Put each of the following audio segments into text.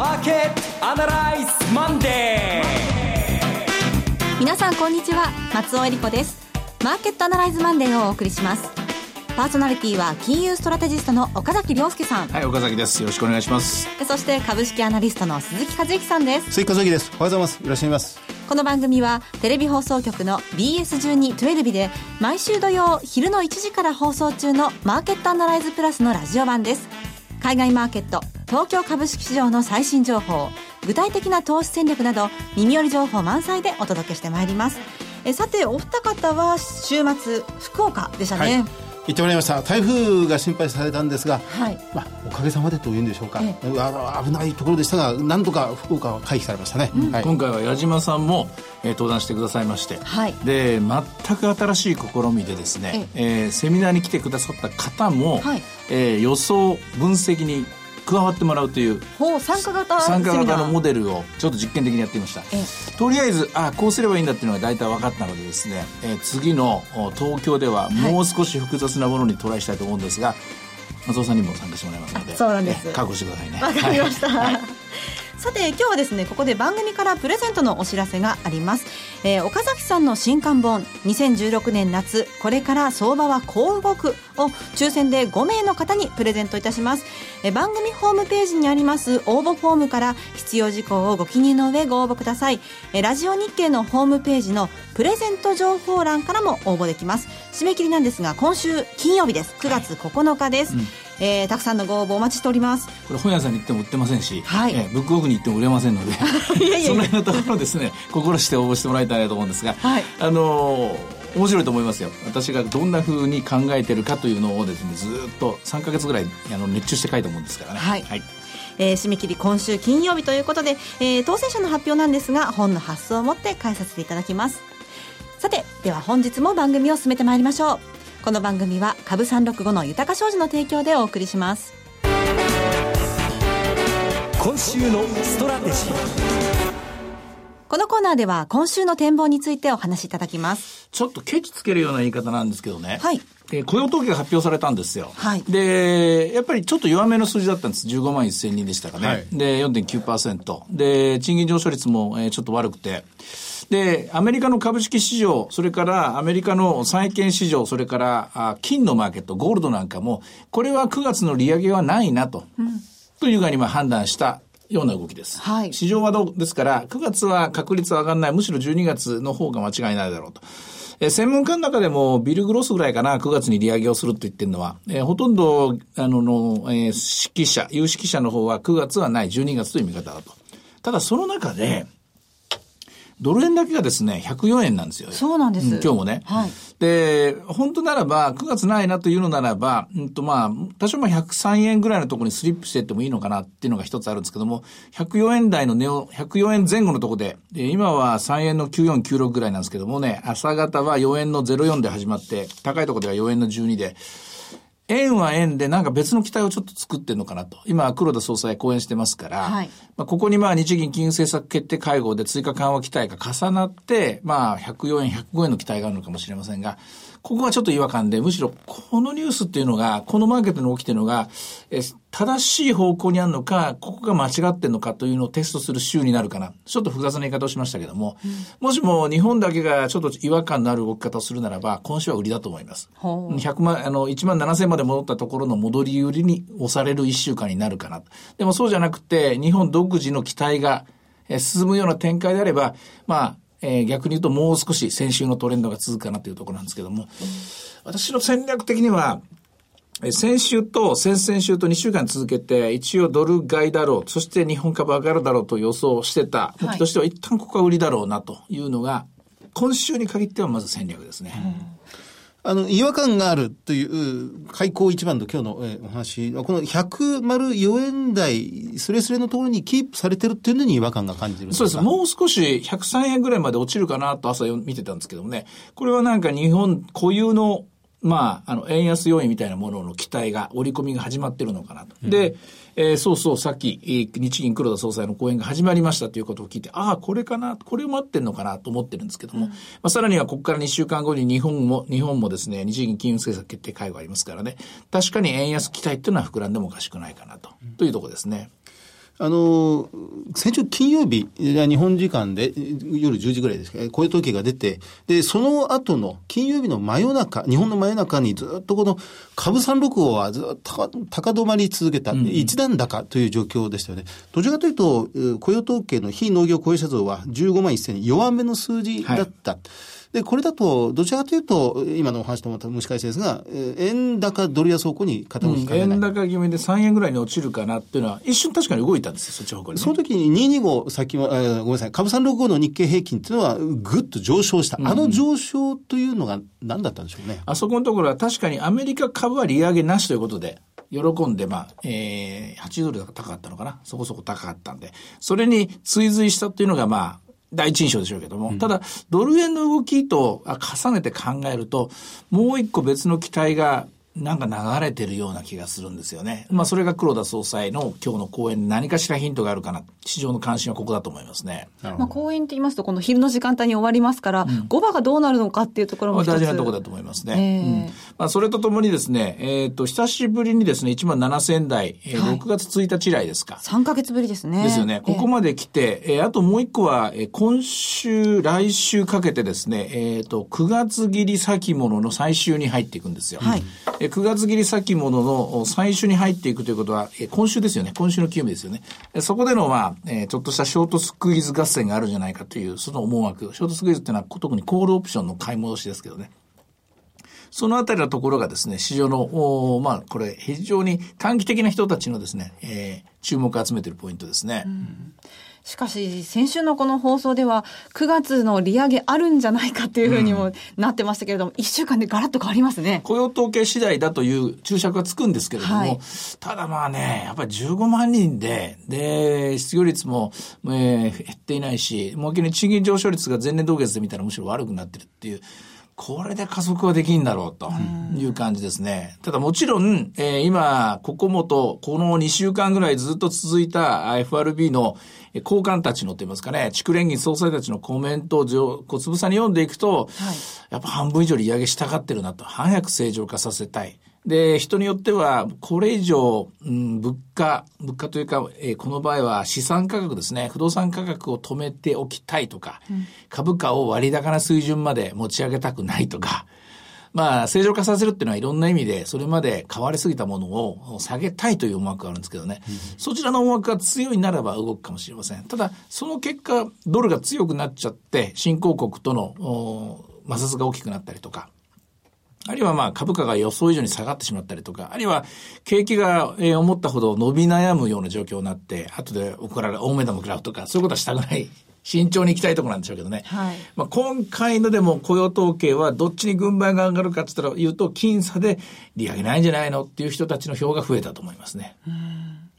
マーケットアナライズマンデー皆さんこんにちは。松尾恵理子です。マーケットアナライズマンデーをお送りします。パーソナリティは金融ストラテジストの岡崎亮介さん。はい岡崎です。よろしくお願いします。そして株式アナリストの鈴木和之さんです。鈴木和之ですおはようございます。いらっしゃいます。この番組はテレビ放送局の BS12-12 で毎週土曜昼の1時から放送中のマーケットアナライズプラスのラジオ版です。海外マーケット東京株式市場の最新情報具体的な投資戦略など耳寄り情報満載でお届けしてまいります。えさてお二方は週末福岡でしたね、はい。行ってまいりました。台風が心配されたんですが、はい。まあ、おかげさまでというんでしょうか、えあ危ないところでしたがなんとか福岡は回避されましたね、はい。今回は矢島さんも、えー登壇してくださいまして、はい。で全く新しい試みでですね、えーセミナーに来てくださった方も、はい。えー予想分析に加わってもらうというほう参加型参加型のモデルをちょっと実験的にやってみました。えとりあえずあこうすればいいんだっていうのが大体分かったのでですね、えー次のお東京ではもう少し複雑なものにトライしたいと思うんですが、松尾さんにも参加してもらいますのであそうなんです。えー覚悟してくださいね。わかりました、はいはいさて今日はですねここで番組からプレゼントのお知らせがあります、えー岡崎さんの新刊本2016年夏これから相場はこう動くを抽選で5名の方にプレゼントいたします、えー番組ホームページにあります応募フォームから必要事項をご記入の上ご応募ください、えーラジオ日経のホームページのプレゼント情報欄からも応募できます。締め切りなんですが今週金曜日です。9月9日です、えーたくさんのご応募お待ちしております。これ本屋さんに行っても売ってませんし、はい。えーブックオフに行っても売れませんので その辺のところですね心して応募してもらいたいなと思うんですが、はい。あのー面白いと思いますよ。私がどんなふうに考えてるかというのをですねずーっと3か月ぐらいあの熱中して書いたもんですからね。はい。はい、えー締め切り今週金曜日ということで、えー当選者の発表なんですが本の発送をもって返させていただきます。さてでは本日も番組を進めてまいりましょうこの番組は株365の豊か商事の提供でお送りします今週のストラテジーこのコーナーでは今週の展望についてお話しいただきますちょっとケチつけるような言い方なんですけどね、はいえー雇用統計が発表されたんですよ。はいで、やっぱりちょっと弱めの数字だったんです。15万1000人でしたかね。はいで、4.9%。で、賃金上昇率も、えーちょっと悪くて。で、アメリカの株式市場、それからアメリカの債券市場、それからあ金のマーケット、ゴールドなんかも、これは9月の利上げはないなと。というふうに今判断したような動きです。はい市場はどうですから、9月は確率は上がらない。むしろ12月の方が間違いないだろうと。えー専門家の中でもビル・グロスぐらいかな、9月に利上げをすると言ってるのは、えーほとんど、あの、の、えー指揮者、有識者の方は9月はない、12月という見方だと。ただその中で、ドル円だけがですね、104円なんですよ。そうなんです今日もね。はいで、本当ならば、9月ないなというのならば、うんとまあ、多少まあ103円ぐらいのところにスリップしていってもいいのかなっていうのが一つあるんですけども、104円台の値を、104円前後のところで、で今は3円の9496ぐらいなんですけどもね、朝方は4円の04で始まって、高いところでは4円の12で、円は円でなんか別の期待をちょっと作ってるのかなと。今、黒田総裁講演してますから、はいまあ、ここにまあ日銀金融政策決定会合で追加緩和期待が重なって、まあ104円、105円の期待があるのかもしれませんが、ここがちょっと違和感で、むしろこのニュースっていうのが、このマーケットに起きてるのが、え正しい方向にあるのか、ここが間違ってるのかというのをテストする週になるかな。ちょっと複雑な言い方をしましたけども、もしも日本だけがちょっと違和感のある動き方をするならば、今週は売りだと思います。ほう100万、あの、1万7000まで戻ったところの戻り売りに押される1週間になるかな。でもそうじゃなくて、日本独自の期待がえー進むような展開であれば、まあ、えー逆に言うともう少し先週のトレンドが続くかなというところなんですけども、私の戦略的には、えー先週と先々週と2週間続けて、一応ドル買いだろう、そして日本株上がるだろうと予想してた、向きとしては一旦ここは売りだろうなというのが、今週に限ってはまず戦略ですね。あの、違和感があるという、開口一番の今日の、えーお話、この104円台、すれすれのところにキープされてるっていうのに違和感が感じるそうです。もう少し103円ぐらいまで落ちるかなと朝見てたんですけどもね。これはなんか日本固有の、まあ、あの、円安要因みたいなものの期待が、織り込みが始まってるのかなと。で、えーそうそう、さっき、えー日銀黒田総裁の講演が始まりましたということを聞いて、ああ、これかな、これを待ってんのかなと思ってるんですけども、まあ、さらにはここから2週間後に日本も、日本もですね、日銀金融政策決定会合ありますからね、確かに円安期待っていうのは膨らんでもおかしくないかなと、というところですね。あの、先週金曜日、日本時間で夜10時ぐらいですか、雇用統計が出て、で、その後の金曜日の真夜中、日本の真夜中にずっとこの株365はずっと高止まり続けた、一段高という状況でしたよね。どちらかというと、雇用統計の非農業雇用者像は15万1000人、弱めの数字だった。はいで、これだと、どちらかというと、今のお話とまた蒸し返しですが、円高ドル安方向に傾きかねない、うん、円高気味で3円ぐらいに落ちるかなっていうのは、一瞬確かに動いたんですよ、そっち方向に、ね、その時に225、先は、ごめんなさい、株365の日経平均っていうのは、ぐっと上昇した。あの上昇というのが何だったんでしょうね。あそこのところは確かにアメリカ株は利上げなしということで、喜んで、まあ、えー、8ドル高かったのかな。そこそこ高かったんで、それに追随したっていうのが、まあ、第一印象でしょうけども、うん、ただ、ドル円の動きと重ねて考えると、もう一個別の期待がなんか流れてるような気がするんですよね。まあそれが黒田総裁の今日の講演に何かしらヒントがあるかな。市場の関心はここだと思いますね。まあ講演って言いますとこの昼の時間帯に終わりますから、うん、5番がどうなるのかっていうところも大事なところだと思いますね。えー、うん、まあそれとともにですね、えっ、ー、と久しぶりにですね、1万7000台、えー、6月1日以来ですか。3ヶ月ぶりですね。ですよね。ここまで来て、えー、あともう一個は、えー、今週、来週かけてですね、えっ、ー、と9月切り先物の最終に入っていくんですよ。はい。えー、9月切り先先物の最初に入っていくということは、え今週ですよね。今週の金曜日ですよね。そこでの、まあ、えちょっとしたショートスクイーズ合戦があるんじゃないかという、その思惑。ショートスクイーズっていうのは特にコールオプションの買い戻しですけどね。そのあたりのところがですね、市場の、おまあ、これ、非常に短期的な人たちのですね、えー、注目を集めているポイントですね。うんしかし、先週のこの放送では、9月の利上げあるんじゃないかというふうにもなってましたけれども、うん、1週間でガラッと変わりますね。雇用統計次第だという注釈がつくんですけれども、はい、ただまあね、やっぱり15万人で、で、失業率も、えー、減っていないし、もう一に賃金上昇率が前年同月で見たらむしろ悪くなってるっていう、これで加速はできんだろうという感じですね。ただもちろん、えー、今、ここもと、この2週間ぐらいずっと続いた FRB の高官たちのと言いますかね、地区連銀総裁たちのコメントをこうつぶさに読んでいくと、はい、やっぱ半分以上利上げしたがってるなと。早く正常化させたい。で、人によっては、これ以上、うん、物価、物価というか、えー、この場合は資産価格ですね、不動産価格を止めておきたいとか、うん、株価を割高な水準まで持ち上げたくないとか、まあ、正常化させるっていうのはいろんな意味で、それまで変わりすぎたものを下げたいという思惑があるんですけどね、うん、そちらの思惑が強いならば動くかもしれません。ただ、その結果、ドルが強くなっちゃって、新興国との摩擦が大きくなったりとか、あるいはまあ株価が予想以上に下がってしまったりとか、あるいは景気が思ったほど伸び悩むような状況になって、後で怒られ、大目玉食らうとか、そういうことはしたくない。慎重に行きたいところなんでしょうけどね。はい、まあ今回のでも雇用統計はどっちに軍配が上がるかって言ったら言うと、僅差で利上げないんじゃないのっていう人たちの票が増えたと思いますね。うん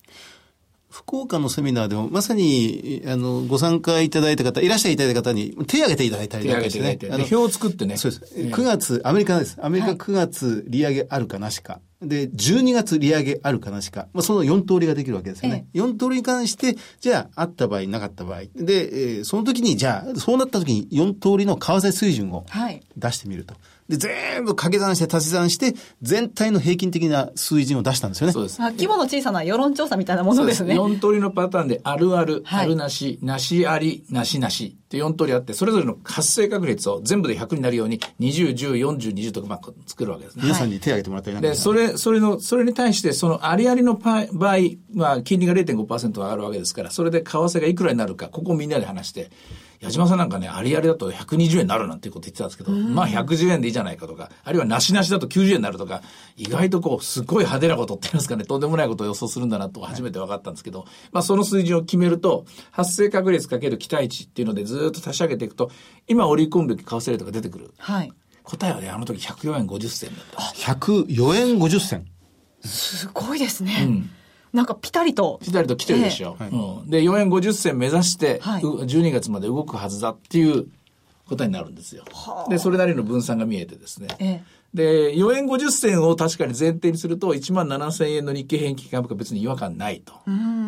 福岡のセミナーでも、まさに、あの、ご参加いただいた方、いらっしゃいただいた方に手を挙げていただいたりとかしてね。あの表を作ってね。そうです。9月、アメリカです。アメリカ9月利上げあるかなしか。で、12月利上げあるかなしか。まあ、その4通りができるわけですよね。ええ、4通りに関して、じゃあ、あった場合、なかった場合。で、えー、その時に、じゃあ、そうなった時に4通りの為替水準を出してみると。はいで、全部掛け算して足し算して、全体の平均的な水準を出したんですよね。そうです。規模の小さな世論調査みたいなものですね。4通りのパターンで、あるある、はい、あるなし、なしあり、なしなしって4通りあって、それぞれの発生確率を全部で100になるように、20、10、40、20とか、まあ、作るわけですね。皆さんに手を挙げてもらったりなんで、それ、それの、それに対して、そのありありの場合、まあ、金利が0.5%上がるわけですから、それで為替がいくらになるか、ここをみんなで話して、矢島さんなんかね、ありありだと120円になるなんていうこと言ってたんですけど、まあ110円でいいじゃないかとか、あるいはなしなしだと90円になるとか、意外とこう、すごい派手なことって言いますかね、とんでもないことを予想するんだなと初めて分かったんですけど、まあその数字を決めると、発生確率かける期待値っていうのでずっと足し上げていくと、今織り込むべき為替レートが出てくる。はい。答えはね、あの時104円50銭だった。104円50銭すごいですね。うんなんかピタリと。ピタリと来てるでしょ。えー、うん、で、4円50銭目指して、はい、12月まで動くはずだっていうことになるんですよ。で、それなりの分散が見えてですね。えー、で、4円50銭を確かに前提にすると、1万7千円の日経平均株価別に違和感ないと。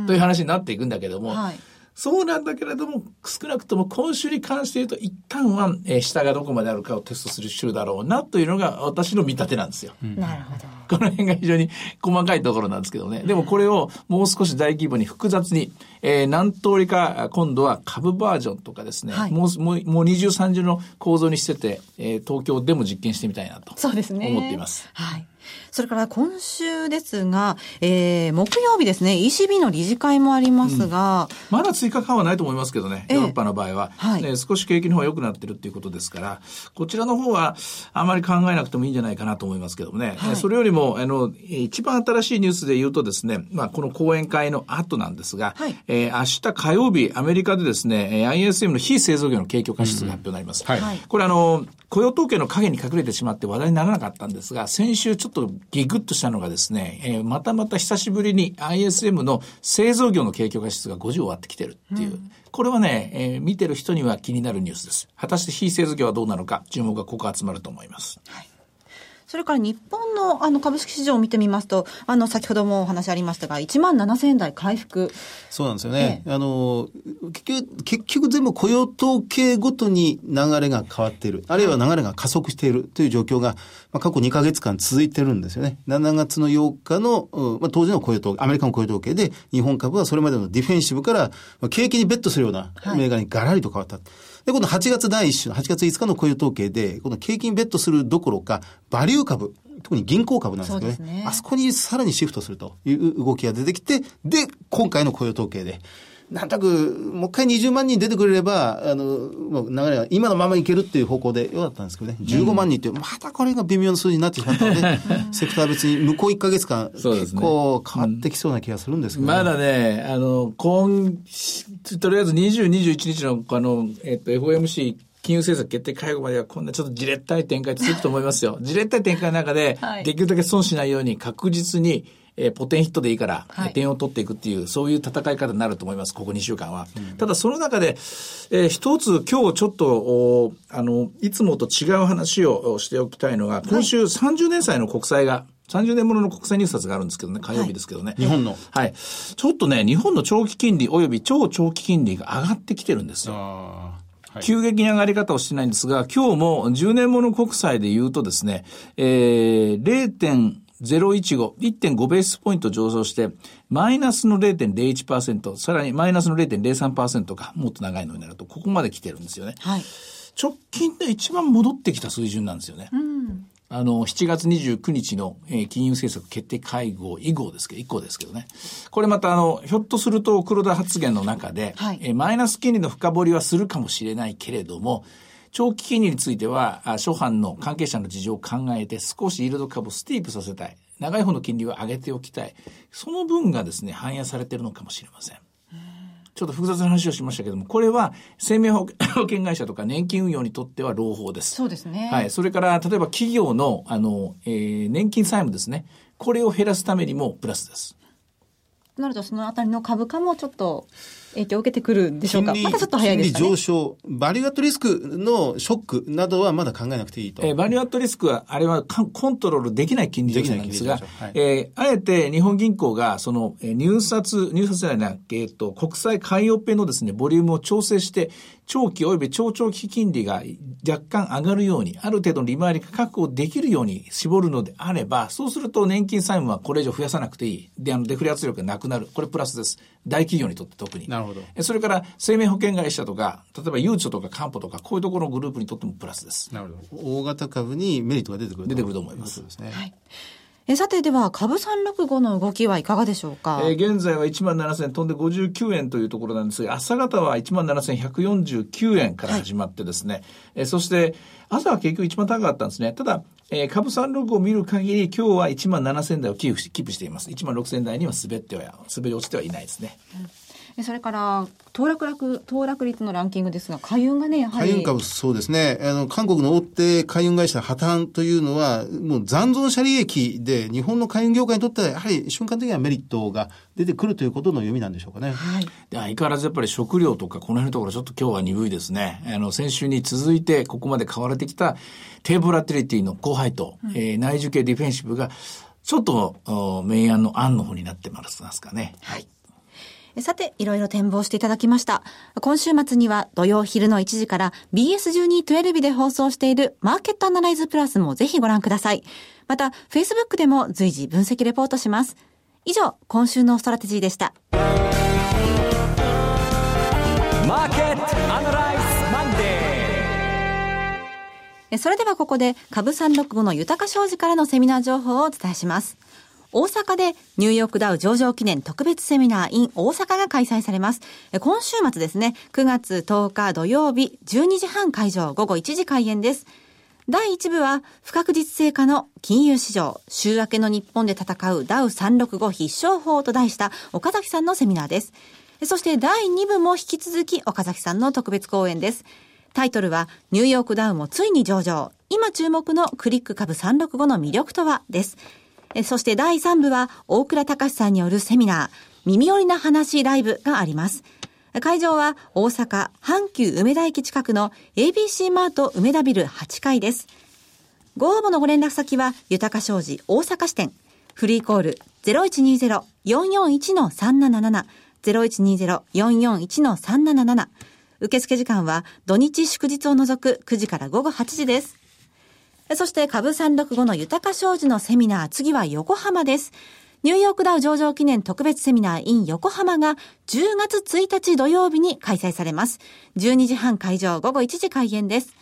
という話になっていくんだけども、はいそうなんだけれども、少なくとも今週に関して言うと、一旦は、えー下がどこまであるかをテストする週だろうなというのが私の見立てなんですよ。なるほど。この辺が非常に 細かいところなんですけどね。でもこれをもう少し大規模に複雑に、えー何通りか今度は株バージョンとかですね、はいもうもうもう二重三重の構造にしてて、えー東京でも実験してみたいなとそうですね。思っています。はい。それから今週ですが、えー、木曜日ですね、ECB の理事会もありますが、まだ追加緩和ないと思いますけどね、ええ。ヨーロッパの場合は、はい。ね少し景気の方が良くなってるっていうことですから、こちらの方はあまり考えなくてもいいんじゃないかなと思いますけどもね。はい。それよりも、あの、一番新しいニュースで言うとですね、まあ、この講演会の後なんですが、はい。えー明日火曜日、アメリカでですね、えー ISM の非製造業の景況感指数が発表になります。はいはい。これあの、雇用統計の影に隠れてしまって話題にならなかったんですが、先週ちょっとギグッとしたのがですね、えーまたまた久しぶりに ISM の製造業の景況感指数が50を割ってきてるっていう。これはね、えー見てる人には気になるニュースです。果たして非製造業はどうなのか、注目がここ集まると思います。それから日本のあの株式市場を見てみますと、あの、先ほどもお話ありましたが、1万7000円台回復。そうなんですよね。あの、結局、結局全部雇用統計ごとに流れが変わっている。あるいは流れが加速しているという状況が、まあ、過去2ヶ月間続いてるんですよね。7月の8日の、うんまあ、当時の雇用統計、アメリカの雇用統計で、日本株はそれまでのディフェンシブから、まあ、景気にベットするような銘柄にガラリと変わった。で、この8月第1週の8月5日の雇用統計で、この景気にベットするどころか、バリュー株、特に銀行株なんですけどね。そねあそこにさらにシフトするという動きが出てきて、で、今回の雇用統計で。なんとなく、もう一回20万人出てくれれば、あの、もう流れが今のままいけるっていう方向でよかったんですけどね。15万人って、またこれが微妙な数字になってしまったので、セクター別に向こう1ヶ月間、結そうですね構変わってきそうな気がするんですけどね。まだね、あの、今、とりあえず20、21日の、あの、えっと、FOMC、金融政策決定会合まではこんなちょっとじれったい展開続くと思いますよ。じれったい展開の中ではい、できるだけ損しないように確実に、えーポテンヒットでいいから、はい点を取っていくっていう、そういう戦い方になると思います、ここ2週間は。ただその中で、えー一つ今日ちょっと、おあの、いつもと違う話をしておきたいのが、今週30年債の国債が、30年ものの国債入札があるんですけどね、火曜日ですけどね。日本の。はい。ちょっとね、日本の長期金利及び超長期金利が上がってきてるんですよ。急激に上がり方をしてないんですが、今日も10年もの国債で言うとですね、えー、0.015、1.5ベースポイント上昇して、マイナスの0.01%、さらにマイナスの0.03%か、もっと長いのになると、ここまで来てるんですよね。はい。直近で一番戻ってきた水準なんですよね。あの、7月29日の、えー金融政策決定会合以降ですけど、以降ですけどね。これまたあの、ひょっとすると黒田発言の中で、はいえーマイナス金利の深掘りはするかもしれないけれども、長期金利については、あ初版の関係者の事情を考えて少しイールド株をスティープさせたい。長い方の金利を上げておきたい。その分がですね、反映されているのかもしれません。ちょっと複雑な話をしましたけども、これは生命保保険会社とか年金運用にとっては朗報です。そうですね。はい。それから、例えば企業の、あの、えー年金債務ですね。これを減らすためにもプラスです。となると、そのあたりの株価もちょっと影響を受けてくるんでしょうか？金利まだちょっと早いですかね？金利上昇、バリューアットリスクのショックなどはまだ考えなくていいと。えーバリューアットリスクは、あれはかんコントロールできない金利上昇なんですが、できない金利えーあえて日本銀行が、その、えー入札、入札じゃないな、えっ、と、国債買いオペのですね、ボリュームを調整して、長期及び超長期金利が若干上がるように、ある程度の利回りが確保できるように絞るのであれば、そうすると年金債務はこれ以上増やさなくていい。で、あの、デフレ圧力がなくなる。これプラスです。大企業にとって特に。なるほどえそれから、生命保険会社とか、例えば、ゆうちょとか、かんぽとか、こういうところのグループにとってもプラスです。なるほど。大型株にメリットが出てくる出てくると思いますうことですね。えさて、では、株365の動きはいかがでしょうか？えー現在は1万7000飛んで59円というところなんですが、朝方は1万7149円から始まってですね、えーそして、朝は結局一番高かったんですね。ただ、えー株36を見る限り、今日は1万7000台をキープしキープしています。1万6000台には滑っては、滑り落ちてはいないですね。えそれから、騰落落、騰落率のランキングですが、海運がね、やはり。海運株、そうですね。あの、韓国の大手海運会社破綻というのは、もう残存者利益で、日本の海運業界にとっては、やはり瞬間的にはメリットが出てくるということの読みなんでしょうかね。はい。で相変わらずやっぱり食料とかこの辺のところちょっと今日は鈍いですね。あの、先週に続いてここまで買われてきた低ボラティリティの後輩と、えー内需系ディフェンシブがちょっと、お明暗の案の方になってますかね。はい。さて、いろいろ展望していただきました。今週末には土曜昼の1時から BS1212 で放送しているマーケットアナライズプラスもぜひご覧ください。また、Facebook でも随時分析レポートします。以上、今週のストラテジーでした。マーケットアナライズマンデえそれではここで株365の豊か商事からのセミナー情報をお伝えします。大阪でニューヨークダウ上場記念特別セミナー in 大阪が開催されます。今週末ですね、9月10日土曜日12時半会場午後1時開演です。第1部は不確実性化の金融市場、週明けの日本で戦うダウ365必勝法と題した岡崎さんのセミナーです。そして第2部も引き続き岡崎さんの特別講演です。タイトルは、ニューヨークダウもついに上場。今注目のクリック株365の魅力とは？です。えそして第3部は、大倉隆さんによるセミナー、耳寄りな話ライブがあります。会場は大阪阪急梅田駅近くの ABC マート梅田ビル8階です。ご応募のご連絡先は、豊か商事大阪支店。フリーコール0120-441-377。0120-441-377。受付時間は土日祝日を除く9時から午後8時です。そして株365の豊か商事のセミナー、次は横浜です。ニューヨークダウ上場記念特別セミナー in 横浜が10月1日土曜日に開催されます。12時半会場午後1時開演です。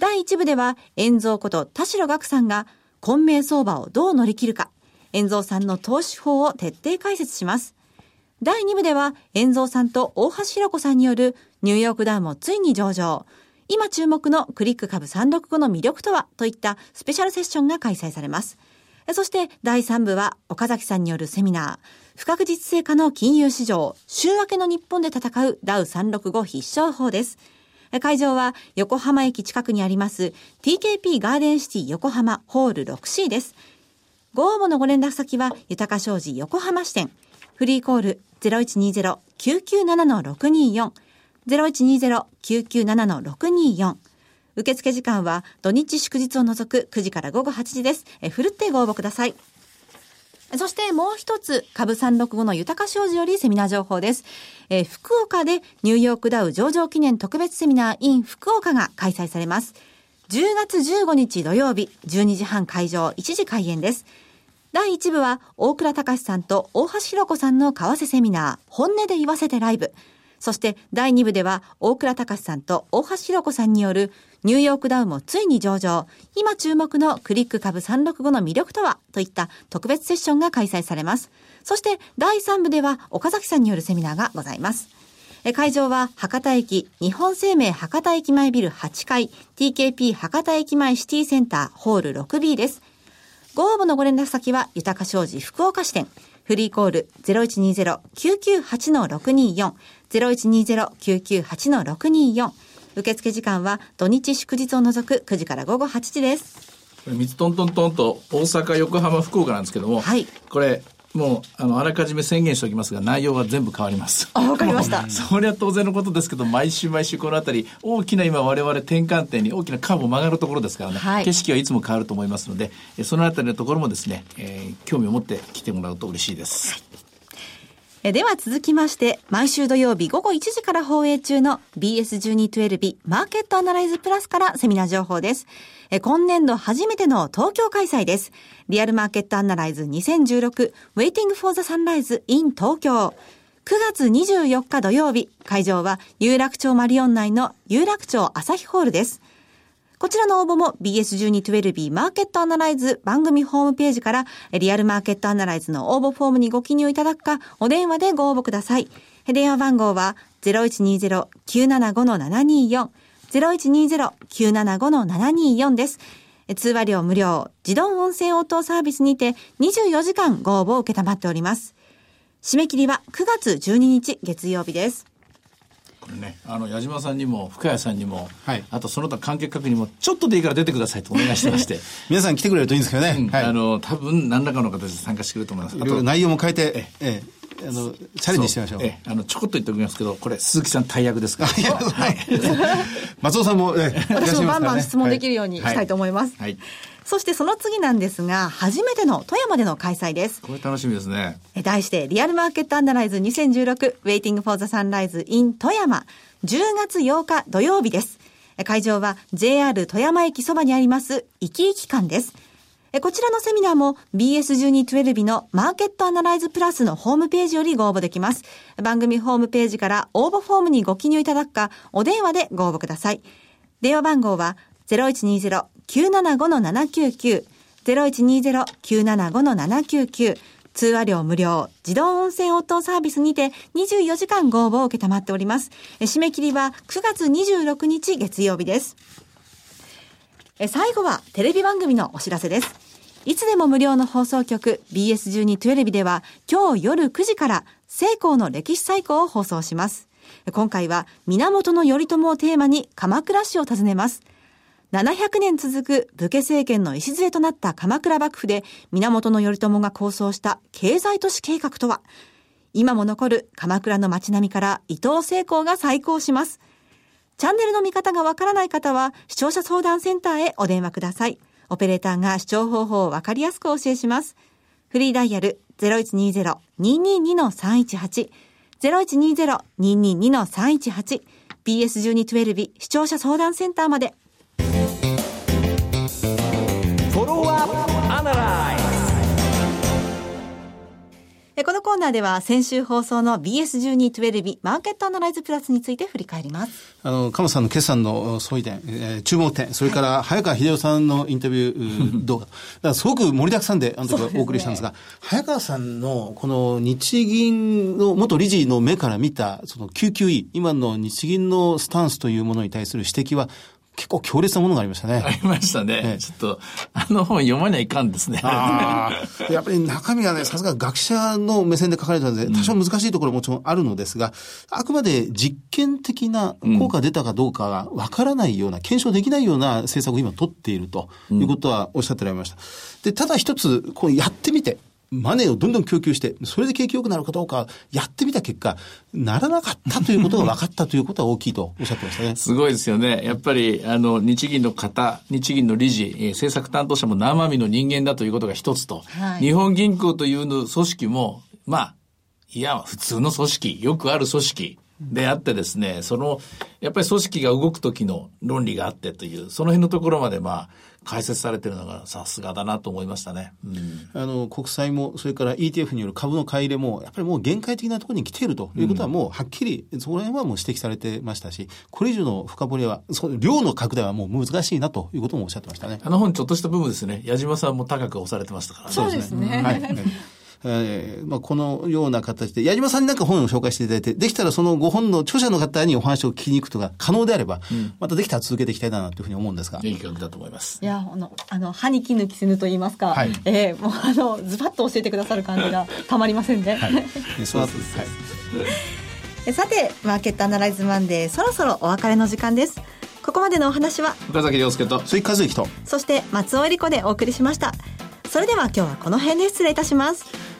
第1部では、遠蔵こと田代岳さんが、混迷相場をどう乗り切るか、遠蔵さんの投資法を徹底解説します。第2部では、遠蔵さんと大橋弘子さんによる、ニューヨークダウもついに上場。今注目のクリック株365の魅力とはといったスペシャルセッションが開催されます。そして第3部は岡崎さんによるセミナー、不確実性化の金融市場、週明けの日本で戦うダウ365必勝法です。会場は横浜駅近くにあります TKP ガーデンシティ横浜ホール 6C です。ご応募のご連絡先は豊か商事横浜支店。フリーコール0120-997-624。0120-997-624。受付時間は土日祝日を除く9時から午後8時です。えふるってご応募ください。そしてもう一つ、株365の豊か商事よりセミナー情報です。えー福岡でニューヨークダウ上場記念特別セミナー in 福岡が開催されます。10月15日土曜日、12時半会場、1時開演です。第1部は、大倉隆さんと大橋弘子さんの為替セミナー、本音で言わせてライブ。そして、第2部では、大倉隆さんと大橋弘子さんによる、ニューヨークダウもついに上場。今注目のクリック株365の魅力とは？といった特別セッションが開催されます。そして、第3部では、岡崎さんによるセミナーがございます。会場は博多駅、日本生命博多駅前ビル8階、TKP 博多駅前シティセンターホール 6B です。ご応募のご連絡先は、豊か商事福岡支店。フリーコール0120-998-624。0120-998-624。受付時間は土日祝日を除く9時から午後8時です。これ、トントントンと大阪、横浜、福岡なんですけども、はいこれ、もう、あの、あらかじめ宣言しておきますが、内容は全部変わります。あわかりました それは当然のことですけど、毎週毎週このあたり、大きな今我々転換点に大きなカーブを曲がるところですからね、はい景色はいつも変わると思いますので、えそのあたりのところもですね、えー興味を持って来てもらうと嬉しいです。えでは続きまして、毎週土曜日午後1時から放映中の BS1212 マーケットアナライズプラスからセミナー情報です。え今年度初めての東京開催です。リアルマーケットアナライズ2016 Waiting for the Sunrise in 東京。9月24日土曜日、会場は有楽町マリオン内の有楽町朝日ホールです。こちらの応募も BS1212 マーケットアナライズ番組ホームページからリアルマーケットアナライズの応募フォームにご記入いただくかお電話でご応募ください。電話番号は0120-975-724 0120-975-724です。通話料無料、自動音声応答サービスにて24時間ご応募を受けたまっております。締め切りは9月12日月曜日です。これね、あの、矢島さんにも、深谷さんにも、はいあとその他関係各にも、ちょっとでいいから出てくださいとお願いしてまして、皆さん来てくれるといいんですけどね。うんはい。あの、多分何らかの形で参加してくれると思います。いろいろ内容も変えて、ええあの、チャレンジしてみましょう。ええあの、ちょこっと言っておきますけど、これ、鈴木さん大役ですから。はい。松尾さんも、ええ私もバンバン質問できるようにしたいと思います。はい。そしてその次なんですが、初めての富山での開催です。これ楽しみですね。え題して、リアルマーケットアナライズ2016 Waiting for the Sunrise in 富山。10月8日土曜日です。え会場は JR 富山駅そばにあります、生き生き館です。えこちらのセミナーも BS1212 のマーケットアナライズプラスのホームページよりご応募できます。番組ホームページから応募フォームにご記入いただくか、お電話でご応募ください。電話番号は0120-975-799 0120-975-799通話料無料、自動音声応答サービスにて24時間ご応募を受けたまっております。締め切りは9月26日月曜日です。最後はテレビ番組のお知らせです。いつでも無料の放送局 BS1212 では今日夜9時から成功の歴史最高を放送します。今回は源頼朝をテーマに鎌倉市を訪ねます。700年続く武家政権の礎となった鎌倉幕府で源頼朝が構想した経済都市計画とは今も残る鎌倉の街並みから伊東成功が再興します。チャンネルの見方がわからない方は視聴者相談センターへお電話ください。オペレーターが視聴方法をわかりやすくお教えします。フリーダイヤル0120-222-318 0120-222-318 BS1212 視聴者相談センターまで。えこのコーナーでは先週放送の BS1212 マーケットアナライズプラスについて振り返ります。あの、鎌さんの決算の総意点、えー注目点、それから早川秀夫さんのインタビュー 動画。だすごく盛りだくさんで、あの時はお送りしたんですが、早川さんのこの日銀の元理事の目から見た、その QQE、今の日銀のスタンスというものに対する指摘は、結構強烈なものがありましたね。ありましたね。ええちょっと、あの本読まにはいかんですね。やっぱり中身がね、さすが学者の目線で書かれたので、多少難しいところももちろんあるのですが、あくまで実験的な効果が出たかどうかがわからないような、検証できないような政策を今取っているということはおっしゃってられました。で、ただ一つ、こうやってみて、マネーをどんどん供給して、それで景気良くなるかどうか、やってみた結果、ならなかったということが分かったということは大きいと おっしゃってましたね。すごいですよね。やっぱり、あの、日銀の方、日銀の理事、えー政策担当者も生身の人間だということが一つと、はい日本銀行というの組織も、まあ、いや、普通の組織、よくある組織であってですね、その、やっぱり組織が動く時の論理があってという、その辺のところまで、まあ、解説されてるのがさすがだなと思いましたね。うんあの、国債も、それから ETF による株の買い入れも、やっぱりもう限界的なところに来ているということはもうはっきり、そこら辺はもう指摘されてましたし、これ以上の深掘りは、そう量の拡大はもう難しいなということもおっしゃってましたね。あの本ちょっとした部分ですね。矢島さんも高く押されてましたからね。そうですねはい。はいえーまあ、このような形で、矢島さんになんか本を紹介していただいて、できたらそのご本の著者の方にお話を聞きに行くとか可能であれば、またできたら続けていきたいなというふうに思うんですが。いい企画だと思います。いや、あの、あの、歯に衣着せぬと言いますか、はいえーもうあの、ズバッと教えてくださる感じがたまりませんね。はい。そうです。はい。えさて、マーケットアナライズマンデー、そろそろお別れの時間です。ここまでのお話は、岡崎亮介と。鈴木和之と。そして松尾恵理子でお送りしました。それでは今日はこの辺で失礼いたします。